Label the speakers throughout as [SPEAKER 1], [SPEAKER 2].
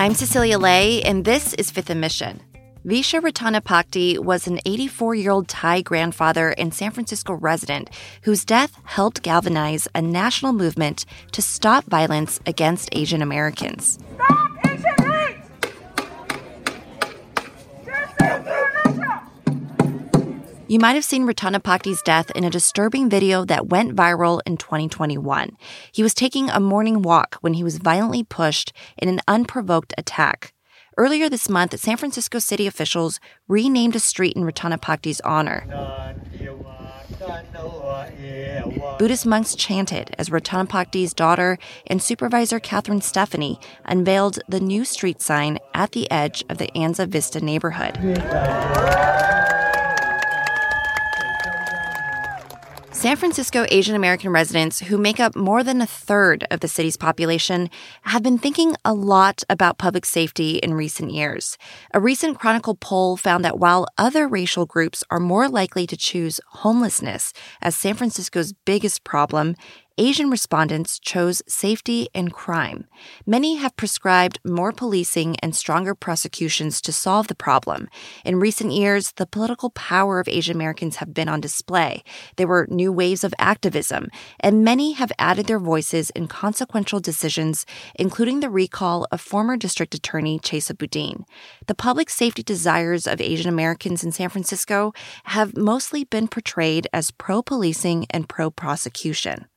[SPEAKER 1] I'm Cecilia Lei, and this is Fifth and Mission. Vicha Ratanapakdee was an 84 year old Thai grandfather and San Francisco resident whose death helped galvanize a national movement to stop violence against Asian Americans.
[SPEAKER 2] Stop Asian hate!
[SPEAKER 1] You might have seen Ratanapakdee's death in a disturbing video that went viral in 2021. He was taking a morning walk when he was violently pushed in an unprovoked attack. Earlier this month, San Francisco city officials renamed a street in Ratanapakdee's honor. Buddhist monks chanted as Ratanapakdee's daughter and supervisor Catherine Stefani unveiled the new street sign at the edge of the Anza Vista neighborhood. San Francisco Asian American residents, who make up more than a third of the city's population, have been thinking a lot about public safety in recent years. A recent Chronicle poll found that while other racial groups are more likely to choose homelessness as San Francisco's biggest problem, Asian respondents chose safety and crime. Many have prescribed more policing and stronger prosecutions to solve the problem. In recent years, the political power of Asian Americans have been on display. There were new waves of activism, and many have added their voices in consequential decisions, including the recall of former District Attorney Chesa Boudin. The public safety desires of Asian Americans in San Francisco have mostly been portrayed as pro policing and pro prosecution.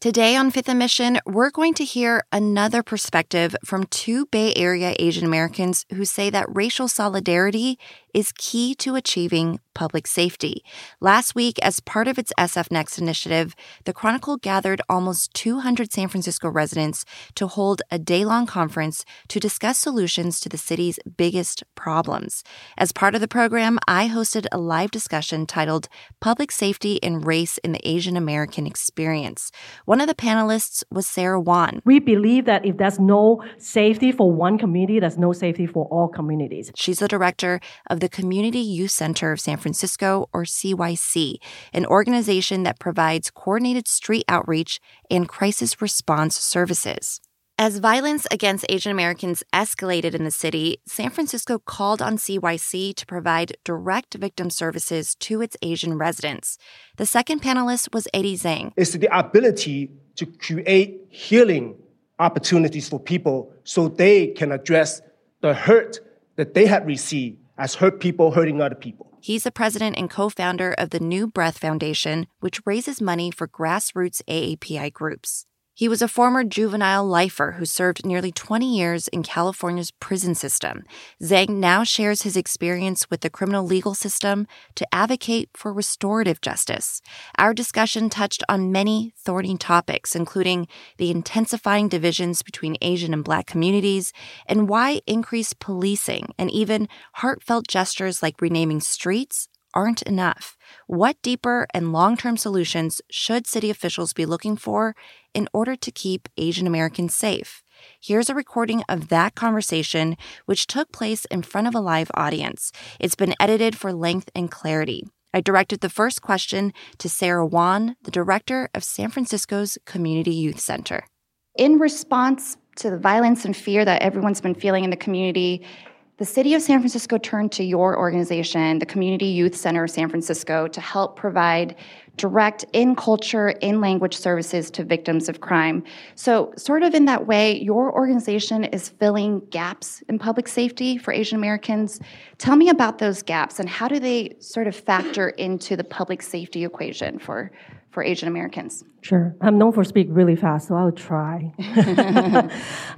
[SPEAKER 1] Today on Fifth and Mission, we're going to hear another perspective from two Bay Area Asian Americans who say that racial solidarity is key to achieving public safety. Last week, as part of its SF Next initiative, the Chronicle gathered almost 200 San Francisco residents to hold a day long conference to discuss solutions to the city's biggest problems. As part of the program, I hosted a live discussion titled Public Safety and Race in the Asian American Experience. One of the panelists was Sarah Wan.
[SPEAKER 3] We believe that if there's no safety for one community, there's no safety for all communities.
[SPEAKER 1] She's the director of the Community Youth Center of San Francisco, or CYC, an organization that provides coordinated street outreach and crisis response services. As violence against Asian Americans escalated in the city, San Francisco called on CYC to provide direct victim services to its Asian residents. The second panelist was Eddy Zheng.
[SPEAKER 4] It's the ability to create healing opportunities for people so they can address the hurt that they have received as hurt people hurting other people.
[SPEAKER 1] He's the president and co founder of the New Breath Foundation, which raises money for grassroots AAPI groups. He was a former juvenile lifer who served nearly 20 years in California's prison system. Zheng now shares his experience with the criminal legal system to advocate for restorative justice. Our discussion touched on many thorny topics, including the intensifying divisions between Asian and Black communities, and why increased policing and even heartfelt gestures like renaming streets aren't enough. What deeper and long term solutions should city officials be looking for in order to keep Asian Americans safe? Here's a recording of that conversation, which took place in front of a live audience. It's been edited for length and clarity. I directed the first question to Sarah Wan, the director of San Francisco's Community Youth Center.
[SPEAKER 5] In response to the violence and fear that everyone's been feeling in the community, the city of San Francisco turned to your organization, the Community Youth Center of San Francisco, to help provide direct in culture, in language services to victims of crime. So, sort of in that way, your organization is filling gaps in public safety for Asian Americans. Tell me about those gaps and how do they sort of factor into the public safety equation for, for Asian Americans?
[SPEAKER 3] Sure. I'm known for speak really fast, so I'll try.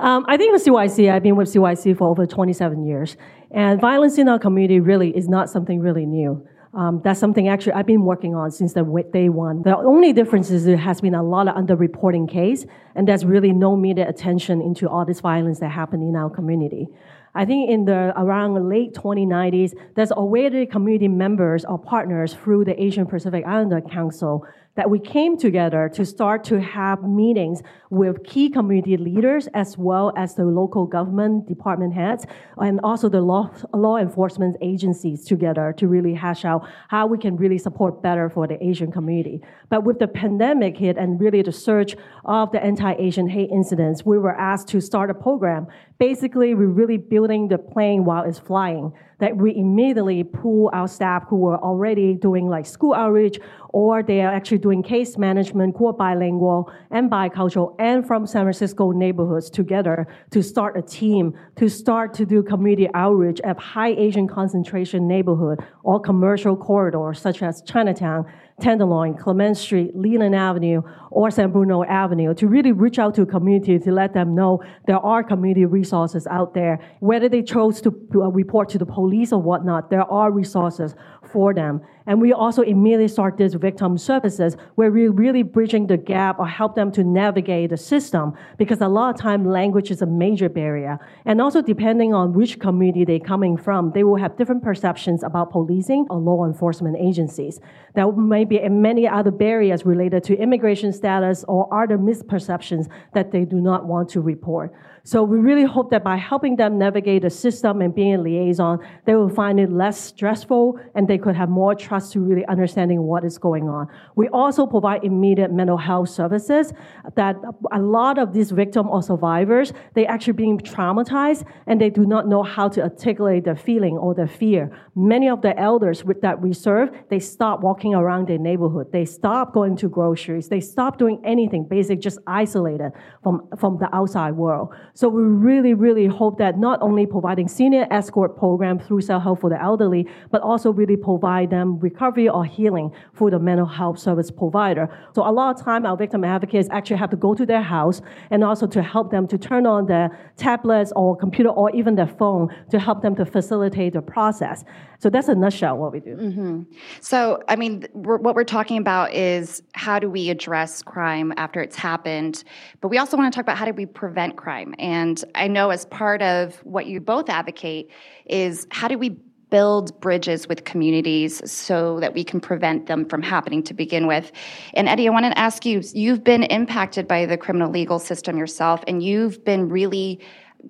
[SPEAKER 3] um, I think with CYC, I've been with CYC for over 27 years, and violence in our community really is not something really new. Um, that's something actually I've been working on since the day one. The only difference is there has been a lot of underreporting case, and there's really no media attention into all this violence that happened in our community. I think in the around late 2090s, there's already community members or partners through the Asian Pacific Islander Council that we came together to start to have meetings with key community leaders as well as the local government department heads and also the law, law enforcement agencies together to really hash out how we can really support better for the Asian community. But with the pandemic hit and really the surge of the anti-Asian hate incidents, we were asked to start a program. Basically, we're really building the plane while it's flying that we immediately pull our staff who were already doing like school outreach or they are actually doing case management, core bilingual and bicultural and from San Francisco neighborhoods together to start a team to start to do community outreach at high Asian concentration neighborhood or commercial corridors such as Chinatown Tenderloin, Clement Street, Leland Avenue, or San Bruno Avenue to really reach out to a community to let them know there are community resources out there. Whether they chose to uh, report to the police or whatnot, there are resources for them. And we also immediately start this victim services where we're really bridging the gap or help them to navigate the system because a lot of time language is a major barrier. And also depending on which community they're coming from, they will have different perceptions about policing or law enforcement agencies. There may be many other barriers related to immigration status or other misperceptions that they do not want to report. So we really hope that by helping them navigate the system and being a liaison, they will find it less stressful and they could have more trust to really understanding what is going on. We also provide immediate mental health services that a lot of these victims or survivors, they actually being traumatized and they do not know how to articulate their feeling or their fear. Many of the elders with that we serve, they stop walking around their neighborhood. They stop going to groceries. They stop doing anything, basically just isolated from, from the outside world. So we really, really hope that not only providing senior escort program through self help for the elderly, but also really provide them recovery or healing for the mental health service provider. So a lot of time our victim advocates actually have to go to their house and also to help them to turn on their tablets or computer or even their phone to help them to facilitate the process. So that's a nutshell what we do.
[SPEAKER 5] Mm-hmm. So, I mean, we're, what we're talking about is how do we address crime after it's happened, but we also want to talk about how do we prevent crime. And I know as part of what you both advocate is how do we build bridges with communities so that we can prevent them from happening to begin with. And Eddy, I want to ask you you've been impacted by the criminal legal system yourself, and you've been really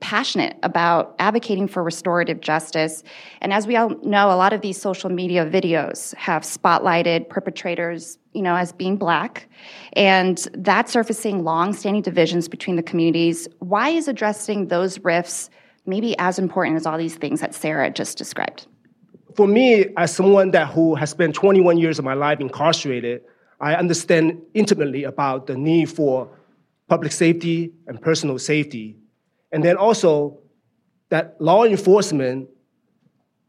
[SPEAKER 5] passionate about advocating for restorative justice. And as we all know, a lot of these social media videos have spotlighted perpetrators, you know, as being black, and that surfacing long-standing divisions between the communities. Why is addressing those rifts maybe as important as all these things that Sarah just described?
[SPEAKER 4] For me, as someone that who has spent 21 years of my life incarcerated, I understand intimately about the need for public safety and personal safety and then also that law enforcement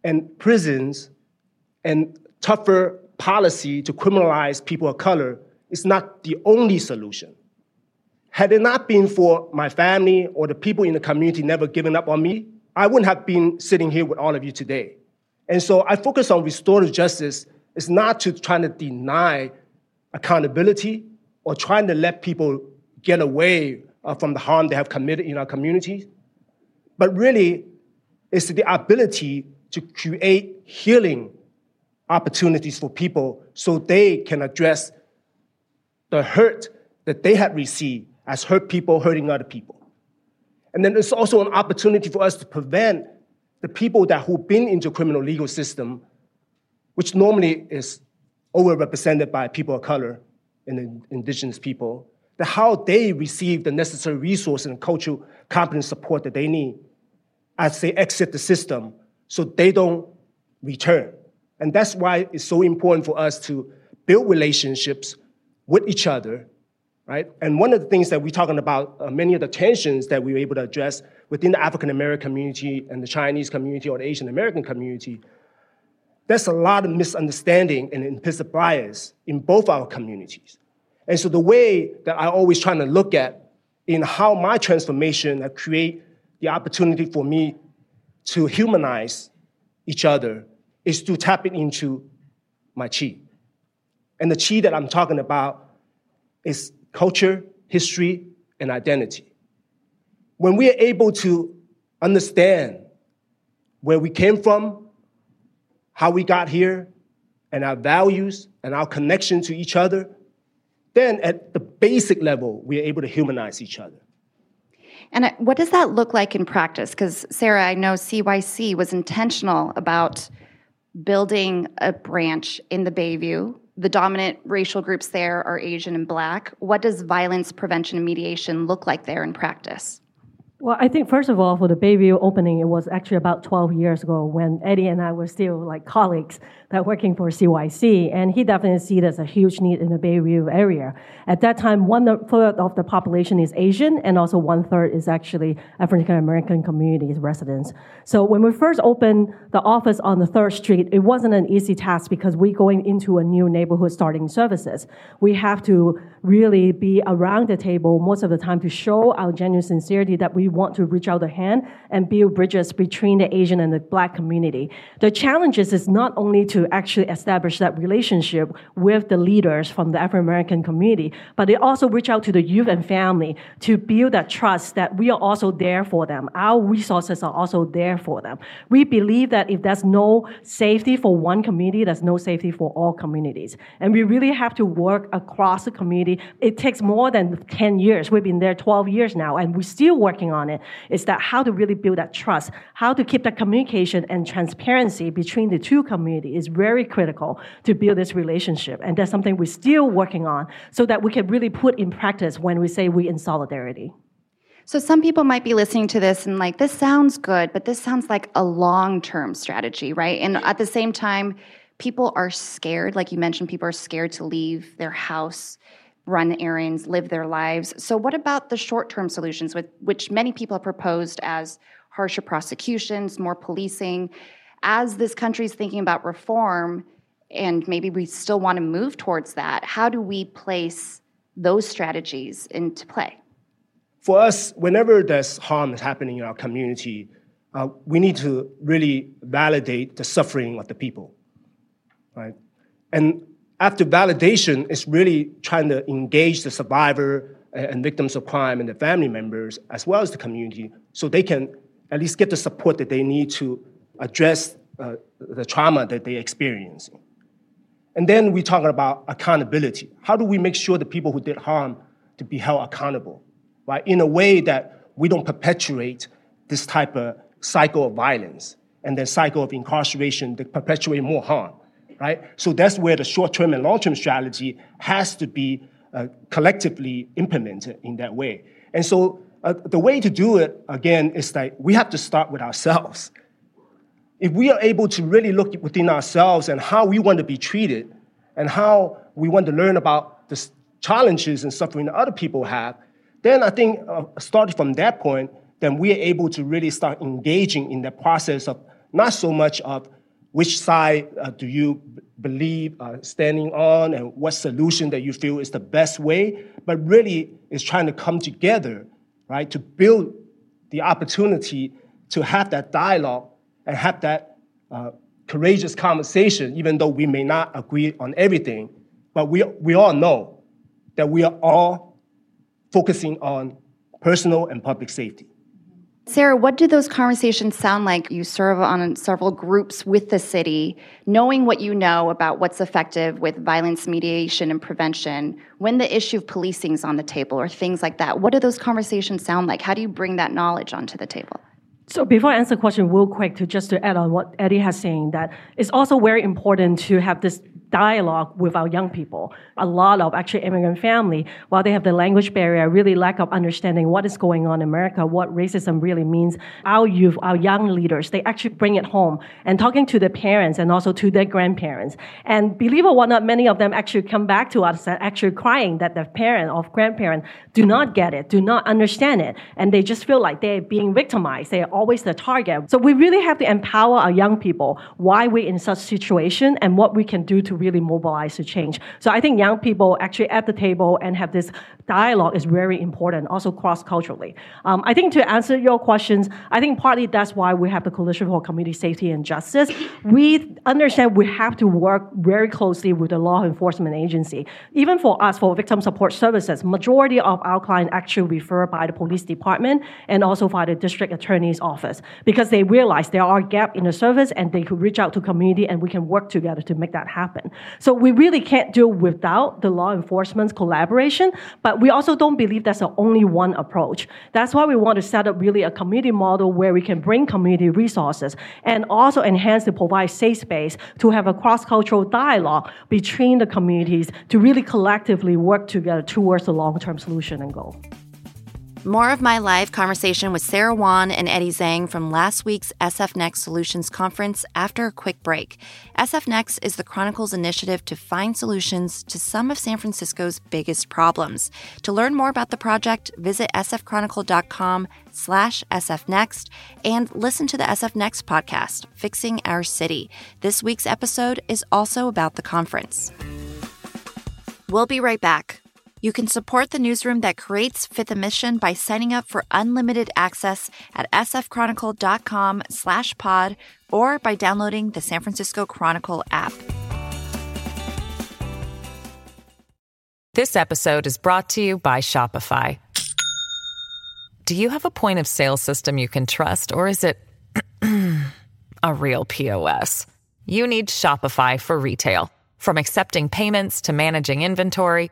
[SPEAKER 4] and prisons and tougher policy to criminalize people of color is not the only solution. Had it not been for my family or the people in the community never giving up on me, I wouldn't have been sitting here with all of you today. And so I focus on restorative justice is not to trying to deny accountability or trying to let people get away uh, from the harm they have committed in our communities, but really it's the ability to create healing opportunities for people so they can address the hurt that they had received as hurt people hurting other people. And then it's also an opportunity for us to prevent the people that who've been into the criminal legal system, which normally is overrepresented by people of color and indigenous people, that how they receive the necessary resources and cultural competence support that they need as they exit the system so they don't return. And that's why it's so important for us to build relationships with each other, right? And one of the things that we're talking about, uh, many of the tensions that we were able to address within the African American community and the Chinese community or the Asian American community, there's a lot of misunderstanding and implicit bias in both our communities. And so the way that I always trying to look at in how my transformation create the opportunity for me to humanize each other is to tap into my chi. And the chi that I'm talking about is culture, history, and identity. When we are able to understand where we came from, how we got here, and our values and our connection to each other, then at the basic level, we are able to humanize each other.
[SPEAKER 5] And uh, what does that look like in practice? Because, Sarah, I know CYC was intentional about building a branch in the Bayview. The dominant racial groups there are Asian and Black. What does violence prevention and mediation look like there in practice?
[SPEAKER 3] Well, I think first of all, for the Bayview opening, it was actually about 12 years ago when Eddy and I were still like colleagues that working for CYC, and he definitely see there's a huge need in the Bayview area. At that time, one third of the population is Asian, and also one third is actually African American communities residents. So when we first opened the office on the Third Street, it wasn't an easy task because we going into a new neighborhood starting services. We have to really be around the table most of the time to show our genuine sincerity that we want to reach out a hand and build bridges between the Asian and the Black community. The challenges is not only to actually establish that relationship with the leaders from the African American community, but they also reach out to the youth and family to build that trust that we are also there for them. Our resources are also there for them. We believe that if there's no safety for one community, there's no safety for all communities. And we really have to work across the community. It takes more than 10 years. We've been there 12 years now, and we're still working on it. Is that how to really build that trust, how to keep that communication and transparency between the two communities very critical to build this relationship. And that's something we're still working on so that we can really put in practice when we say we in solidarity.
[SPEAKER 5] So some people might be listening to this and like, this sounds good, but this sounds like a long term strategy, right? And at the same time, people are scared. Like you mentioned, people are scared to leave their house, run errands, live their lives. So, what about the short term solutions, with, which many people have proposed as harsher prosecutions, more policing? As this country is thinking about reform, and maybe we still want to move towards that, how do we place those strategies into play?
[SPEAKER 4] For us, whenever there's harm is happening in our community, uh, we need to really validate the suffering of the people, right? And after validation, it's really trying to engage the survivor and victims of crime and the family members, as well as the community, so they can at least get the support that they need to address uh, the trauma that they're experiencing. And then we talk about accountability. How do we make sure the people who did harm to be held accountable, right? In a way that we don't perpetuate this type of cycle of violence and then cycle of incarceration that perpetuate more harm, right? So that's where the short-term and long-term strategy has to be uh, collectively implemented in that way. And so uh, the way to do it, again, is that we have to start with ourselves if we are able to really look within ourselves and how we want to be treated and how we want to learn about the challenges and suffering that other people have, then I think uh, starting from that point, then we are able to really start engaging in the process of not so much of which side uh, do you believe uh, standing on and what solution that you feel is the best way, but really is trying to come together, right, to build the opportunity to have that dialogue and have that uh, courageous conversation, even though we may not agree on everything. But we, we all know that we are all focusing on personal and public safety.
[SPEAKER 5] Sarah, what do those conversations sound like? You serve on several groups with the city, knowing what you know about what's effective with violence mediation and prevention. When the issue of policing is on the table or things like that, what do those conversations sound like? How do you bring that knowledge onto the table?
[SPEAKER 3] So before I answer the question real quick, to just to add on what Eddy has saying, that it's also very important to have this dialogue with our young people. A lot of actually immigrant family, while they have the language barrier, really lack of understanding what is going on in America, what racism really means. Our youth, our young leaders, they actually bring it home and talking to their parents and also to their grandparents. And believe it or not, many of them actually come back to us and actually crying that their parent or grandparent do not get it, do not understand it, and they just feel like they're being victimized. They're always the target. So we really have to empower our young people why we're in such situation and what we can do to really mobilize to change. So I think young people actually at the table and have this dialogue is very important, also cross-culturally. Um, I think to answer your questions, I think partly that's why we have the Coalition for Community Safety and Justice. We understand we have to work very closely with the law enforcement agency. Even for us, for victim support services, majority of our clients actually refer by the police department and also by the district attorney's office because they realize there are gaps in the service and they could reach out to community and we can work together to make that happen. So we really can't do without the law enforcement's collaboration, but we also don't believe that's the only one approach. That's why we want to set up really a community model where we can bring community resources and also enhance to provide safe space to have a cross-cultural dialogue between the communities to really collectively work together towards the long-term solution and goal.
[SPEAKER 1] More of my live conversation with Sarah Wan and Eddy Zheng from last week's SF Next Solutions Conference after a quick break. SF Next is the Chronicle's initiative to find solutions to some of San Francisco's biggest problems. To learn more about the project, visit sfchronicle.com slash sfnext and listen to the SF Next podcast, Fixing Our City. This week's episode is also about the conference. We'll be right back. You can support the newsroom that creates Fifth and Mission by signing up for unlimited access at sfchronicle.com slash pod or by downloading the San Francisco Chronicle app.
[SPEAKER 6] This episode is brought to you by Shopify. Do you have a point of sale system you can trust, or is it a real POS? You need Shopify for retail. From accepting payments to managing inventory,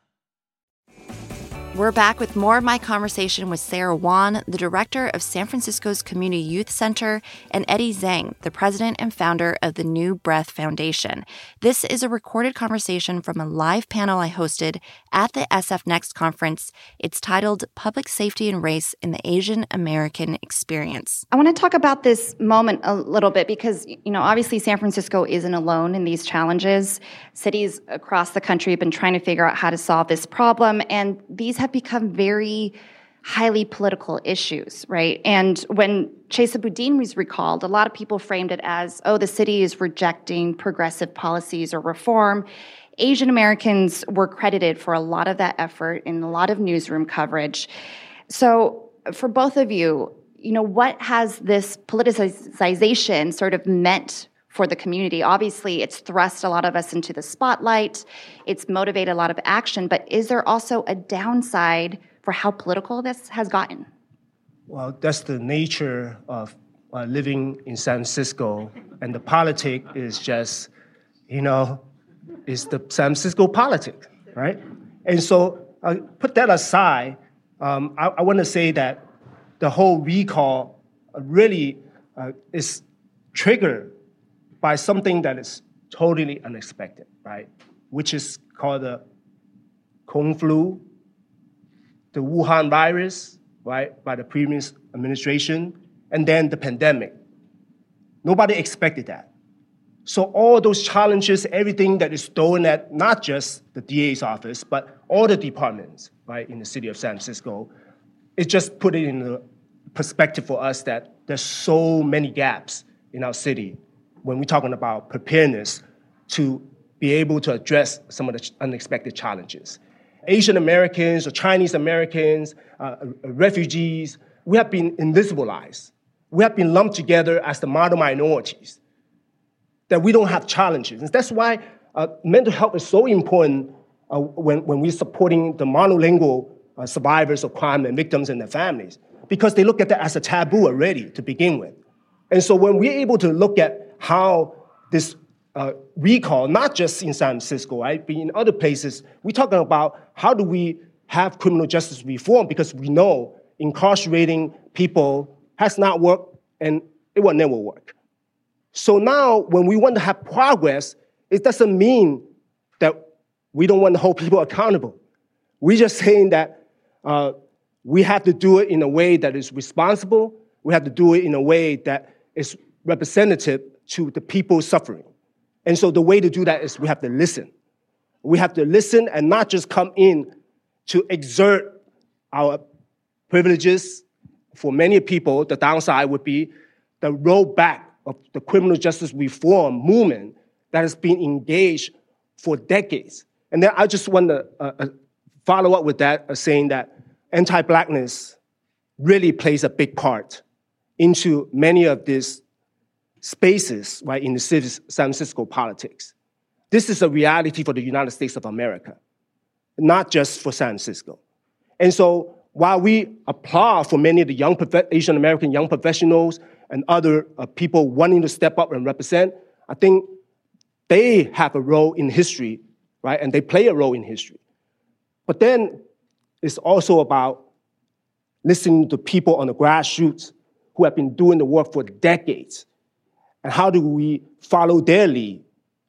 [SPEAKER 1] We're back with more of my conversation with Sarah Wan, the director of San Francisco's Community Youth Center, and Eddy Zheng, the president and founder of the New Breath Foundation. This is a recorded conversation from a live panel I hosted at the SF Next conference. It's titled Public Safety and Race in the Asian American Experience.
[SPEAKER 5] I want to talk about this moment a little bit because, you know, obviously San Francisco isn't alone in these challenges. Cities across the country have been trying to figure out how to solve this problem, and these have become very highly political issues, right? And when Chesa Boudin was recalled, a lot of people framed it as, oh, the city is rejecting progressive policies or reform. Asian Americans were credited for a lot of that effort in a lot of newsroom coverage. So, for both of you, you know, what has this politicization sort of meant for the community. Obviously, it's thrust a lot of us into the spotlight, it's motivated a lot of action, but is there also a downside for how political this has gotten?
[SPEAKER 4] Well, that's the nature of uh, living in San Francisco, and the politic is just, you know, is the San Francisco politic, right? And so, uh, put that aside, um, I, I want to say that the whole recall really uh, is triggered by something that is totally unexpected, right? Which is called the Kung flu, the Wuhan virus, right, by the previous administration, and then the pandemic. Nobody expected that. So all those challenges, everything that is thrown at not just the DA's office, but all the departments, right, in the city of San Francisco, it just put it in the perspective for us that there's so many gaps in our city when we're talking about preparedness to be able to address some of the unexpected challenges. Asian Americans or Chinese Americans, uh, uh, refugees, we have been invisibilized. We have been lumped together as the model minorities, that we don't have challenges. And that's why uh, mental health is so important uh, when, when we're supporting the monolingual uh, survivors of crime and victims and their families, because they look at that as a taboo already to begin with. And so when we're able to look at how this uh, recall, not just in San Francisco, right, but in other places, we're talking about how do we have criminal justice reform because we know incarcerating people has not worked and it will never work. So now, when we want to have progress, it doesn't mean that we don't want to hold people accountable. We're just saying that uh, we have to do it in a way that is responsible. We have to do it in a way that is representative to the people suffering. And so the way to do that is we have to listen. We have to listen and not just come in to exert our privileges. For many people, the downside would be the rollback of the criminal justice reform movement that has been engaged for decades. And then I just want to uh, uh, follow up with that, uh, saying that anti-blackness really plays a big part into many of these spaces, right, in the San Francisco politics. This is a reality for the United States of America, not just for San Francisco. And so while we applaud for many of the young Asian American young professionals and other uh, people wanting to step up and represent, I think they have a role in history, right? And they play a role in history. But then it's also about listening to people on the grassroots who have been doing the work for decades. And how do we follow their lead,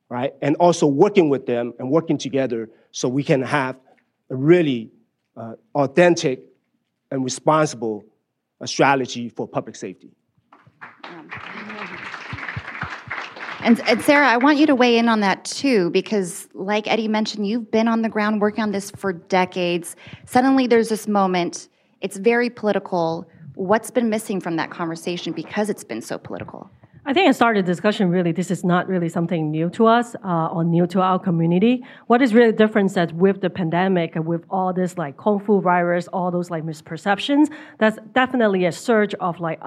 [SPEAKER 4] right? And also working with them and working together so we can have a really uh, authentic and responsible uh, strategy for public safety.
[SPEAKER 5] And, and, Sarah, I want you to weigh in on that too, because like Eddy mentioned, you've been on the ground working on this for decades. Suddenly there's this moment, it's very political. What's been missing from that conversation because it's been so political?
[SPEAKER 3] I think it started the discussion really, this is not really something new to us uh, or new to our community. What is really different is that with the pandemic and with all this like Kung Fu virus, all those like misperceptions, that's definitely a surge of like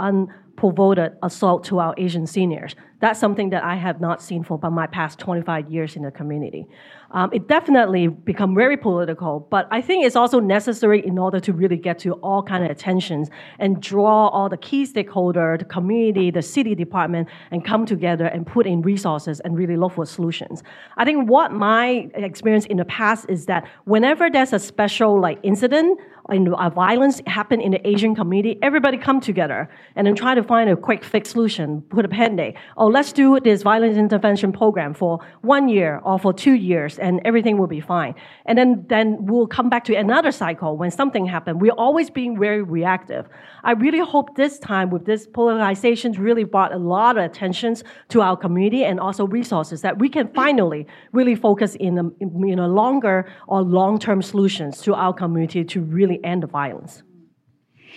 [SPEAKER 3] unprovoked assault to our Asian seniors. That's something that I have not seen for my past 25 years in the community. Um, it definitely become very political, but I think it's also necessary in order to really get to all kind of attentions and draw all the key stakeholder, the community, the city department, and come together and put in resources and really look for solutions. I think what my experience in the past is that whenever there's a special like incident and violence happen in the Asian community, everybody come together and then try to find a quick fix solution, put a band-aid. Oh, let's do this violence intervention program for one year or for two years and everything will be fine. And then, then we'll come back to another cycle when something happens. We're always being very reactive. I really hope this time with this polarization really brought a lot of attention to our community and also resources that we can finally really focus in a, in longer or long-term solutions to our community to really end the violence.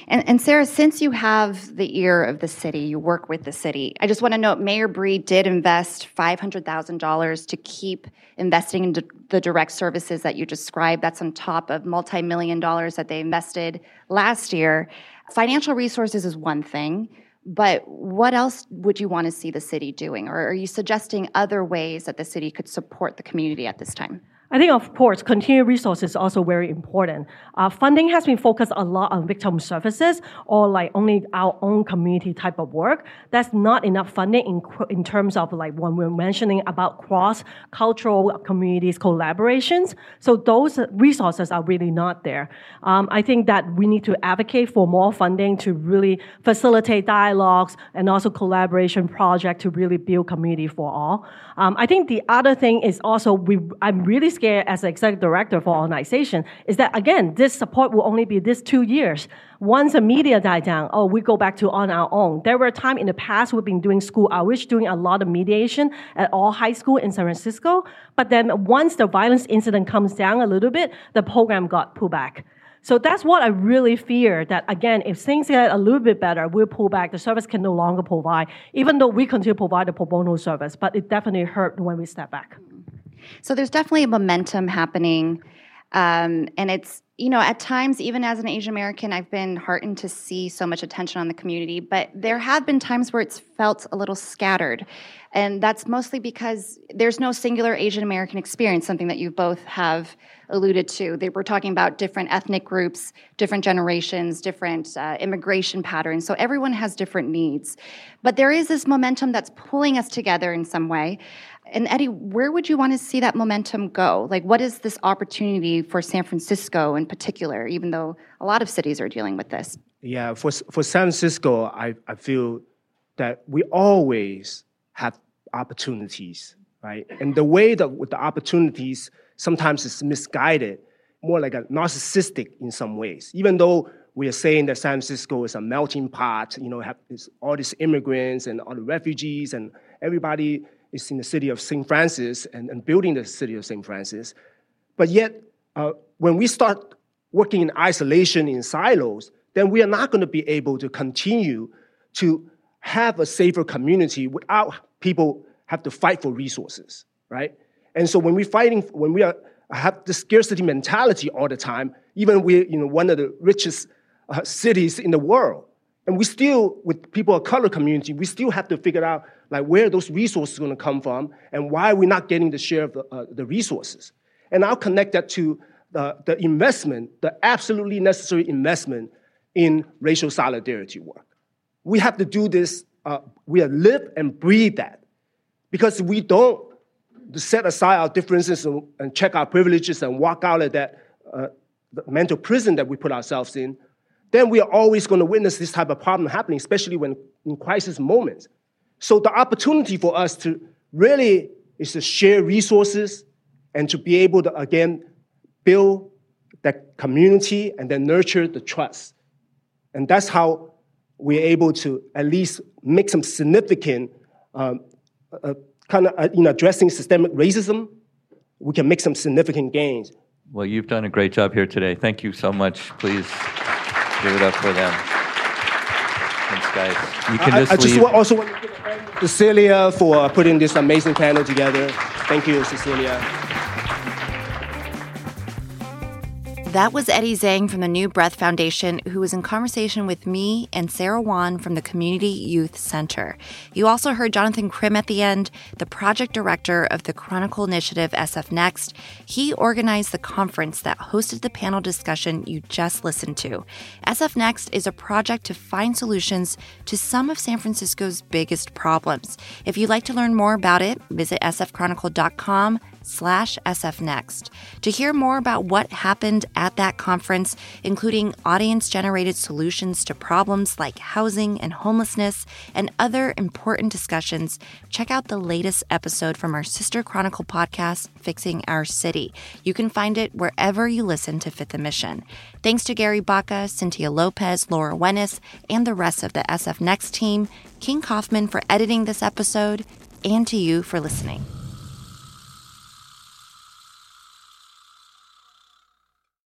[SPEAKER 5] And, and, Sarah, since you have the ear of the city, you work with the city, I just want to note Mayor Breed did invest $500,000 to keep investing in the direct services that you described. That's on top of multi million dollars that they invested last year. Financial resources is one thing, but what else would you want to see the city doing? Or are you suggesting other ways that the city could support the community at this time?
[SPEAKER 3] I think, of course, continued resources is also very important. Uh, funding has been focused a lot on victim services or like only our own community type of work. That's not enough funding in, in terms of like when we're mentioning about cross-cultural communities collaborations. So those resources are really not there. Um, I think that we need to advocate for more funding to really facilitate dialogues and also collaboration project to really build community for all. Um, I think the other thing is also we, I'm really scared as an executive director for organization is that again, this support will only be this two years. Once the media die down, oh, we go back to on our own. There were times in the past we've been doing school outreach, doing a lot of mediation at all high school in San Francisco. But then once the violence incident comes down a little bit, the program got pulled back. So that's what I really fear that again, if things get a little bit better, we'll pull back. The service can no longer provide, even though we continue to provide the pro bono service, but it definitely hurt when we step back.
[SPEAKER 5] So there's definitely a momentum happening. Um, and it's, you know, at times, even as an Asian American, I've been heartened to see so much attention on the community, but there have been times where it's felt a little scattered. And that's mostly because there's no singular Asian American experience, something that you both have alluded to. They were talking about different ethnic groups, different generations, different uh, immigration patterns. So everyone has different needs. But there is this momentum that's pulling us together in some way. And Eddy, where would you want to see that momentum go? Like, what is this opportunity for San Francisco in particular, even though a lot of cities are dealing with this?
[SPEAKER 4] Yeah, for, for San Francisco, I, I feel that we always have opportunities, right? And the way that with the opportunities, sometimes it's misguided, more like a narcissistic in some ways. Even though we are saying that San Francisco is a melting pot, you know, have all these immigrants and all the refugees and everybody is in the city of St. Francis and, and building the city of St. Francis. But yet, uh, when we start working in isolation in silos, then we are not going to be able to continue to have a safer community without people have to fight for resources, right? And so when we're fighting, when we are have the scarcity mentality all the time, even we're you know one of the richest uh, cities in the world, and we still with people of color community, we still have to figure out like where those resources going to come from and why are we're not getting the share of the, uh, the resources. And I'll connect that to the, the investment, the absolutely necessary investment in racial solidarity work. We have to do this, uh, we live and breathe that. Because we don't set aside our differences and, and check our privileges and walk out of that uh, mental prison that we put ourselves in, then we are always going to witness this type of problem happening, especially when in crisis moments. So the opportunity for us to really is to share resources and to be able to again build that community and then nurture the trust. And that's how we're able to at least make some significant um, uh, kind of uh, in addressing systemic racism. We can make some significant gains.
[SPEAKER 7] Well, you've done a great job here today. Thank you so much. Please give it up for them. Thanks, guys. You can
[SPEAKER 4] I,
[SPEAKER 7] just
[SPEAKER 4] I just
[SPEAKER 7] leave.
[SPEAKER 4] wa- also want to thank Cecilia for uh, putting this amazing panel together. Thank you, Cecilia.
[SPEAKER 1] That was Eddy Zheng from the New Breath Foundation, who was in conversation with me and Sarah Wan from the Community Youth Center. You also heard Jonathan Krim at the end, the project director of the Chronicle Initiative SF Next. He organized the conference that hosted the panel discussion you just listened to. SF Next is a project to find solutions to some of San Francisco's biggest problems. If you'd like to learn more about it, visit sfchronicle.com slash sfnext. To hear more about what happened at that conference, including audience-generated solutions to problems like housing and homelessness and other important discussions, check out the latest episode from our sister Chronicle podcast, Fixing Our City. You can find it wherever you listen to Fifth and Mission. Thanks to Gary Baca, Cynthia Lopez, Laura Wenis, and the rest of the SF Next team, King Kaufman for editing this episode, and to you for listening.